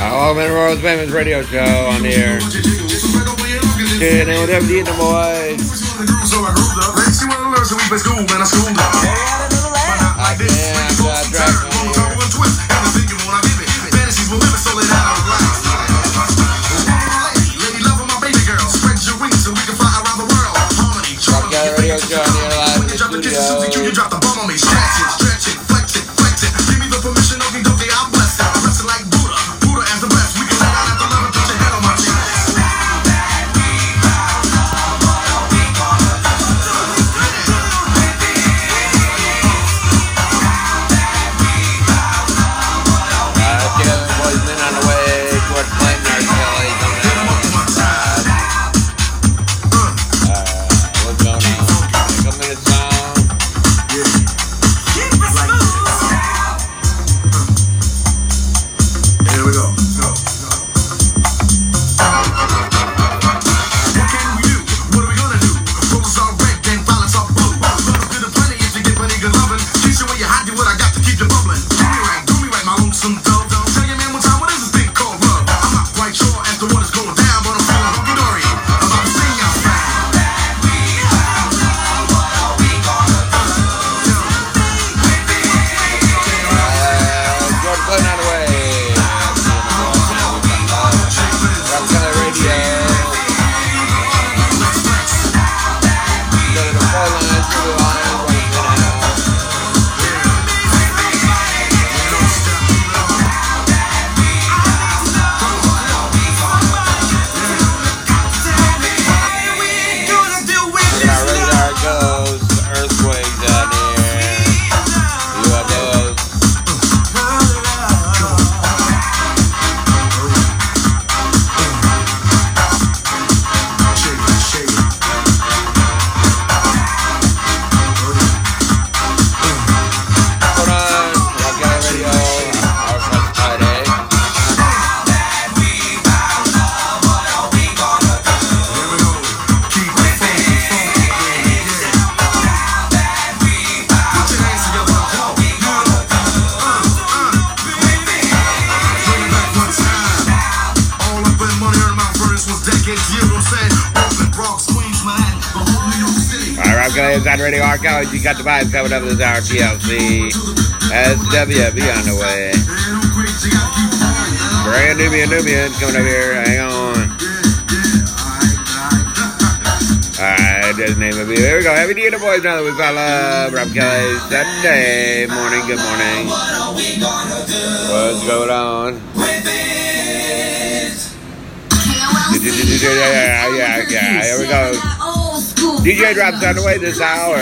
Uh, All Men Royals Women's Radio Show on the air. Shit, and whatever the boys. woman. All right, guys, on ready. Arc College, you got the vibes coming up this hour, TLC, SWV on the way. Brand Nubian Nubian coming up here, hang on. Alright, there's the name of you. Here we go. Happy Dia to boys now that we follow Rob Kelly Sunday morning. Good morning. What's going on? yeah, yeah, yeah, here we go. DJ drops on the way this hour.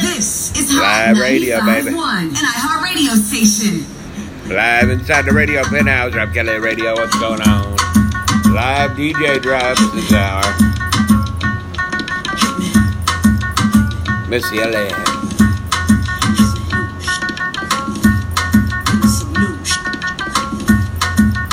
This is Live radio, baby. An iHeart radio station. Live inside the radio penthouse. Rob Kelly Radio. What's going on? Live DJ drops this hour. Missy Elliott.